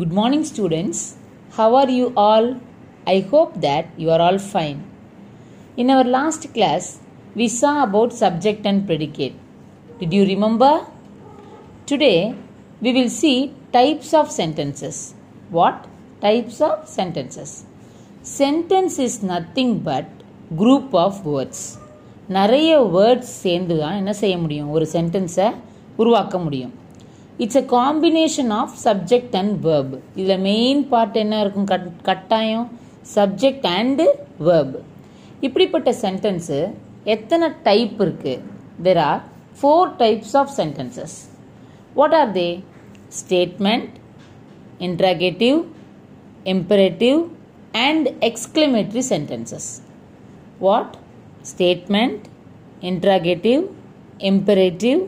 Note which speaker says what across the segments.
Speaker 1: Good morning, students. How are you all? I hope that you are all fine. In our last class, we saw about subject and predicate. Did you remember? Today, we will see types of sentences. What? Types of sentences. Sentence is nothing but group of words. நிறைய words சேர்ந்து தான் என்ன செய்ய முடியும் ஒரு சென்டென்ஸை உருவாக்க முடியும் it's a combination of subject and verb. இதில் மெயின் பார்ட் என்ன இருக்கும்? கட் கட்டாயம். Subject and verb. இப்படிப்பட்ட சென்டென்ஸு எத்தனை டைப் இருக்கு? There are four types of sentences what are they statement interrogative imperative and exclamatory sentences. What? Statement interrogative imperative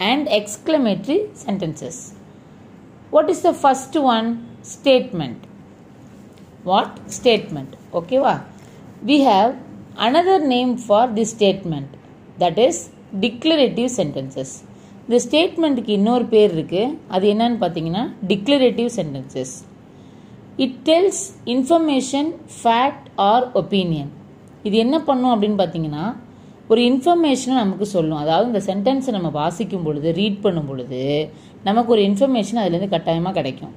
Speaker 1: and exclamatory sentences what is the first one statement what statement okay va we have another name for this statement that is declarative sentences இந்த ஸ்டேட்மெண்ட்டுக்கு இன்னொரு பேர் இருக்கு அது என்னன்னு பார்த்தீங்கன்னா declarative sentences it tells information fact or opinion இது என்ன பண்ணும் அப்படின்னு பார்த்தீங்கன்னா ஒரு இன்ஃபர்மேஷனை நமக்கு சொல்லும். அதாவது இந்த சென்டென்ஸை நம்ம வாசிக்கும் பொழுது ரீட் பண்ணும் பொழுது நமக்கு ஒரு இன்ஃபர்மேஷன் அதுலேருந்து கட்டாயமாக கிடைக்கும்.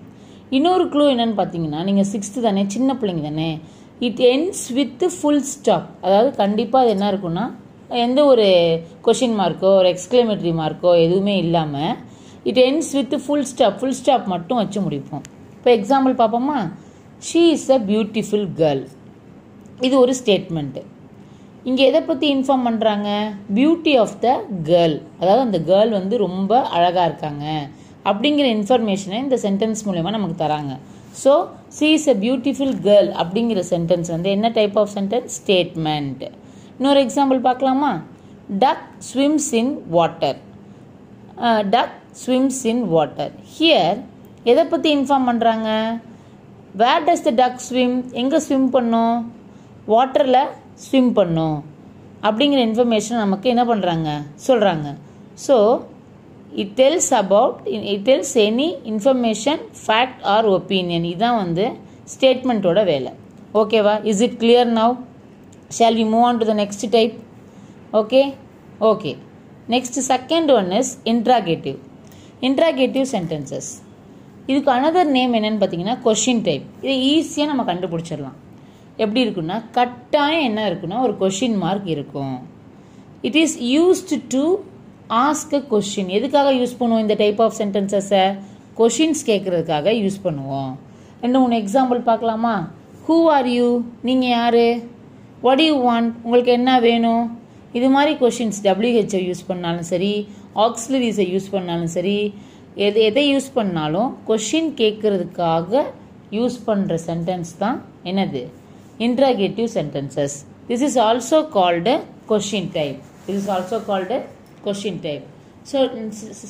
Speaker 1: இன்னொரு க்ளூ என்னன்னு பார்த்தீங்கன்னா நீங்கள் சிக்ஸ்த்து தானே சின்ன பிள்ளைங்க தானே it ends with full stop அதாவது கண்டிப்பாக அது என்ன இருக்கும்னா எந்த ஒரு கொஷின் மார்க்கோ ஒரு எக்ஸ்க்ளமேட்ரி மார்க்கோ எதுவுமே இல்லாமல் it ends with full stop full stop மட்டும் வச்சு முடிப்போம். இப்போ எக்ஸாம்பிள் பார்ப்போமா? She is a beautiful girl இது ஒரு ஸ்டேட்மெண்ட்டு இங்கே எதை பற்றி இன்ஃபார்ம் பண்ணுறாங்க பியூட்டி ஆஃப் த கேர்ள் அதாவது அந்த கேர்ள் வந்து ரொம்ப அழகாக இருக்காங்க. அப்படிங்கிற இன்ஃபர்மேஷனை இந்த சென்டென்ஸ் மூலயமா நமக்கு தராங்க. So she is a beautiful girl அப்படிங்கிற சென்டென்ஸ் வந்து என்ன டைப் ஆஃப் சென்டென்ஸ் ஸ்டேட்மெண்ட் இன்னொரு எக்ஸாம்பிள் பார்க்கலாமா? Duck swims in water duck swims in water here எதை பற்றி இன்ஃபார்ம் பண்ணுறாங்க where does the duck swim எங்கே ஸ்விம் பண்ணும்? வாட்டரில் ஸ்விம் பண்ணும். அப்படிங்கிற இன்ஃபர்மேஷன் நமக்கு என்ன பண்ணுறாங்க சொல்கிறாங்க so it tells about it tells any information fact or opinion இதுதான் வந்து ஸ்டேட்மெண்ட்டோட வேலை. ஓகேவா is it clear now shall we move on to the next type okay okay next second one is interrogative interrogative sentences இதுக்கு another name என்னன்னு பார்த்தீங்கன்னா question type இதை ஈஸியாக நம்ம கண்டுபிடிச்சிடலாம். எப்படி இருக்குன்னா கட்டாயம் என்ன இருக்குன்னா ஒரு கொஷின் மார்க் இருக்கும். It is used to ask a question எதுக்காக யூஸ் பண்ணுவோம் இந்த டைப் ஆஃப் சென்டென்சஸை கொஷின்ஸ் கேட்குறதுக்காக யூஸ் பண்ணுவோம். ரெண்டு மூணு எக்ஸாம்பிள் பார்க்கலாமா? ஹூ ஆர் யூ நீங்கள் யார்? வாட் யூ வாண்ட் உங்களுக்கு என்ன வேணும்? இது மாதிரி கொஷின்ஸ் டபிள்யூஹெச்ஐ யூஸ் பண்ணாலும் சரி ஆக்சிலரிஸை யூஸ் பண்ணாலும் சரி எது எதை யூஸ் பண்ணாலும் கொஷின் கேட்கறதுக்காக யூஸ் பண்ணுற சென்டென்ஸ் தான் என்னது? Interrogative sentences this is also called question type this is also called question type so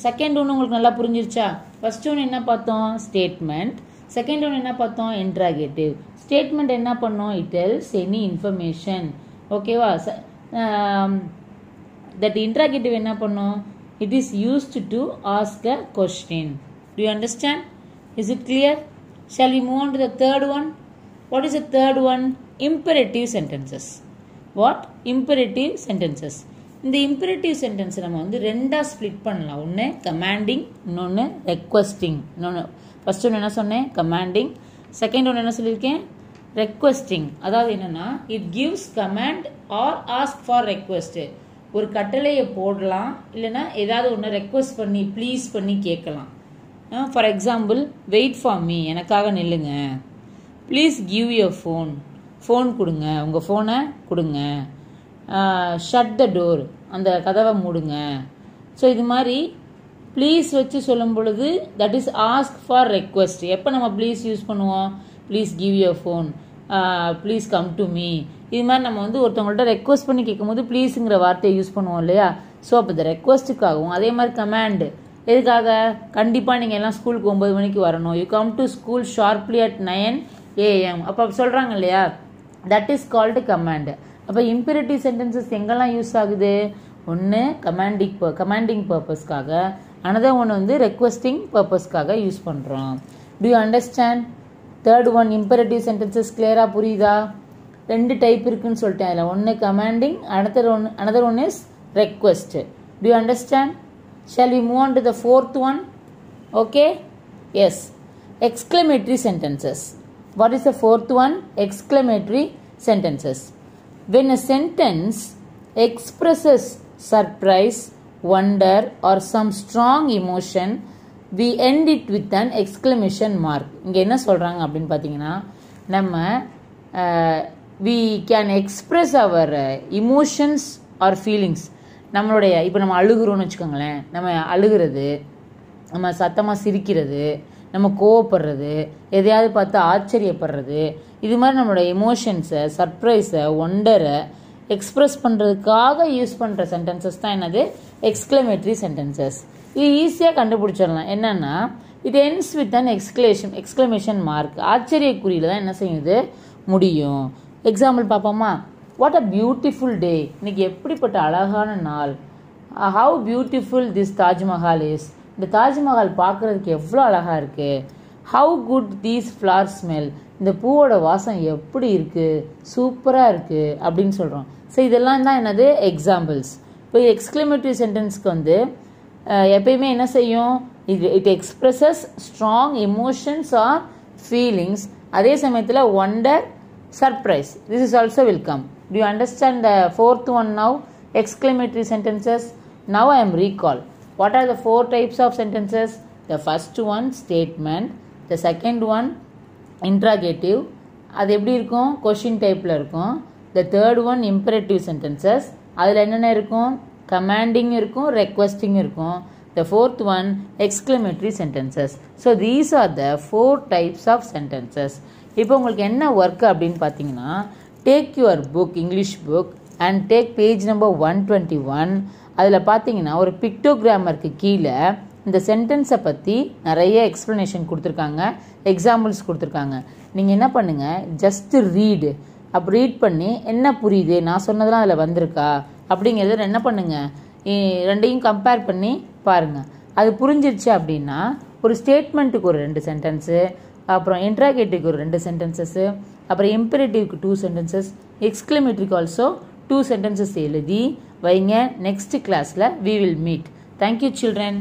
Speaker 1: second ஒன்று உங்களுக்கு நல்லா புரிஞ்சிருச்சா? ஃபர்ஸ்ட் ஒன்று என்ன பார்த்தோம்? ஸ்டேட்மெண்ட் செகண்ட் ஒன்று என்ன பார்த்தோம்? இன்ட்ராகேட்டிவ் ஸ்டேட்மெண்ட் என்ன பண்ணோம்? இட் டெல்ஸ் எனி இன்ஃபர்மேஷன் ஓகேவா தட் இன்ட்ராகேட்டிவ் என்ன பண்ணோம்? It is used to ask a question do you understand is it clear shall we move on to the third one what is the third one imperative sentences what imperative sentences இந்த imperative சென்டென்ஸை நம்ம வந்து ரெண்டாக split பண்ணலாம். ஒன்று commanding இன்னொன்று requesting இன்னொன்று first ஒன்று என்ன சொன்னேன்? கமாண்டிங் செகண்ட் ஒன்று என்ன சொல்லியிருக்கேன்? ரெக்வஸ்டிங் அதாவது என்னன்னா it gives command or ask for request ஒரு கட்டளையை போடலாம். இல்லைன்னா ஏதாவது ஒன்று ரெக்வஸ்ட் பண்ணி ப்ளீஸ் பண்ணி கேட்கலாம். For example wait for me எனக்காக நில்லுங்க. Please give your phone phone கொடுங்க. உங்கள் ஃபோனை கொடுங்க. ஷட் த டோர் அந்த கதவை மூடுங்க. ஸோ இது மாதிரி ப்ளீஸ் வச்சு சொல்லும் பொழுது that is ask for request எப்போ நம்ம ப்ளீஸ் யூஸ் பண்ணுவோம்? Please give your phone please come to me இது மாதிரி நம்ம வந்து ஒருத்தவங்கள்ட்ட ரெக்வஸ்ட் பண்ணி கேட்கும்போது ப்ளீஸுங்கிற வார்த்தையை யூஸ் பண்ணுவோம் இல்லையா? ஸோ அப்போ இந்த ரெக்வஸ்ட்டுக்காகவும் அதே மாதிரி கமாண்டு எதுக்காக? கண்டிப்பாக நீங்கள் எல்லாம் ஸ்கூலுக்கு ஒம்பது மணிக்கு வரணும். You come to school sharply at nine AM அப்போ சொல்கிறாங்க இல்லையா? தட் இஸ் கால்டு கமாண்டு அப்போ இம்பெரிட்டிவ் சென்டென்சஸ் எங்கெல்லாம் யூஸ் ஆகுது? ஒன்று கமாண்டிங் கமாண்டிங் பர்பஸ்க்காக அனதர் ஒன்று வந்து ரெக்வஸ்டிங் பர்பஸ்க்காக யூஸ் பண்ணுறோம் do you understand third one imperative sentences கிளியராக புரியுதா? ரெண்டு டைப் இருக்குன்னு சொல்லிட்டேன் அதில். ஒன்று commanding another one another one is request do you understand shall we move on to the fourth one okay yes exclamatory sentences what is the fourth one exclamatory sentences when a sentence expresses surprise wonder or some strong emotion we end it with an exclamation mark இங்க என்ன சொல்றாங்க அப்படின்னு பார்த்தீங்கன்னா நம்ம we can express our emotions or feelings நம்மளுடைய இப்போ நம்ம அழுகிறோன்னு வச்சுக்கோங்களேன் நம்ம அழுகிறது நம்ம சத்தமாக சிரிக்கிறது நம்ம கோவப்படுறது எதையாவது பார்த்து ஆச்சரியப்படுறது இது மாதிரி நம்மளோட எமோஷன்ஸை சர்ப்ரைஸை ஒண்டரை எக்ஸ்ப்ரெஸ் பண்ணுறதுக்காக யூஸ் பண்ணுற சென்டென்சஸ் தான் என்னது? எக்ஸ்க்ளமேட்ரி சென்டென்சஸ் இது ஈஸியாக கண்டுபிடிச்சிடலாம். என்னென்னா இது ends with an exclamation exclamation mark ஆச்சரியக்குறியில் தான் என்ன செய்யுது முடியும். எக்ஸாம்பிள் பார்ப்போமா? வாட் அ பியூட்டிஃபுல் டே இன்னைக்கு எப்படிப்பட்ட அழகான நாள். How beautiful this Taj Mahal is இந்த தாஜ்மஹால் பார்க்குறதுக்கு எவ்வளோ அழகாக இருக்குது how good these flower smell இந்த பூவோட வாசம் எப்படி இருக்குது சூப்பராக இருக்குது அப்படின்னு சொல்கிறோம் ஸோ இதெல்லாம் தான் என்னது? எக்ஸாம்பிள்ஸ் இப்போ எக்ஸ்க்ளமேட்டரி சென்டென்ஸ்க்கு வந்து எப்பயுமே என்ன செய்யும்? இது it expresses strong emotions or feelings அதே சமயத்தில் wonder surprise this is also welcome do you understand the fourth one now now sentences now I am recall what are the four types of sentences? The first one statement. The second one interrogative. அது எப்படி இருக்கும்? Question டைப்பில் இருக்கும். The third one imperative sentences அதில் என்னென்ன இருக்கும்? Commanding இருக்கும் requesting இருக்கும். The fourth one exclamatory sentences so these are the four types of sentences இப்போ உங்களுக்கு என்ன ஒர்க் அப்படின்னு பார்த்தீங்கன்னா take your book English book and take page number one twenty one அதில் பார்த்தீங்கன்னா ஒரு பிக்டோகிராமருக்கு கீழே இந்த சென்டென்ஸை பற்றி நிறைய எக்ஸ்ப்ளனேஷன் கொடுத்துருக்காங்க எக்ஸாம்பிள்ஸ் கொடுத்துருக்காங்க. நீங்கள் என்ன பண்ணுங்கள் ஜஸ்ட் ரீடு அப்போ ரீட் பண்ணி என்ன புரியுது? நான் சொன்னதெல்லாம் அதில் வந்திருக்கா? அப்படிங்கிறத என்ன பண்ணுங்கள் ரெண்டையும் கம்பேர் பண்ணி பாருங்கள் அது புரிஞ்சிருச்சு அப்படின்னா ஒரு ஸ்டேட்மெண்ட்டுக்கு ஒரு ரெண்டு சென்டென்ஸு அப்புறம் இன்ட்ராகேட்டிவ்க்கு ஒரு ரெண்டு சென்டென்சஸ்ஸு அப்புறம் இம்பரேட்டிவ்க்கு டூ சென்டென்சஸ் எக்ஸ்க்ளமேட்டரிக்கு ஆல்சோ டூ சென்டென்சஸ் எழுதி வைங்க. நெக்ஸ்ட் கிளாஸில் we will meet thank you children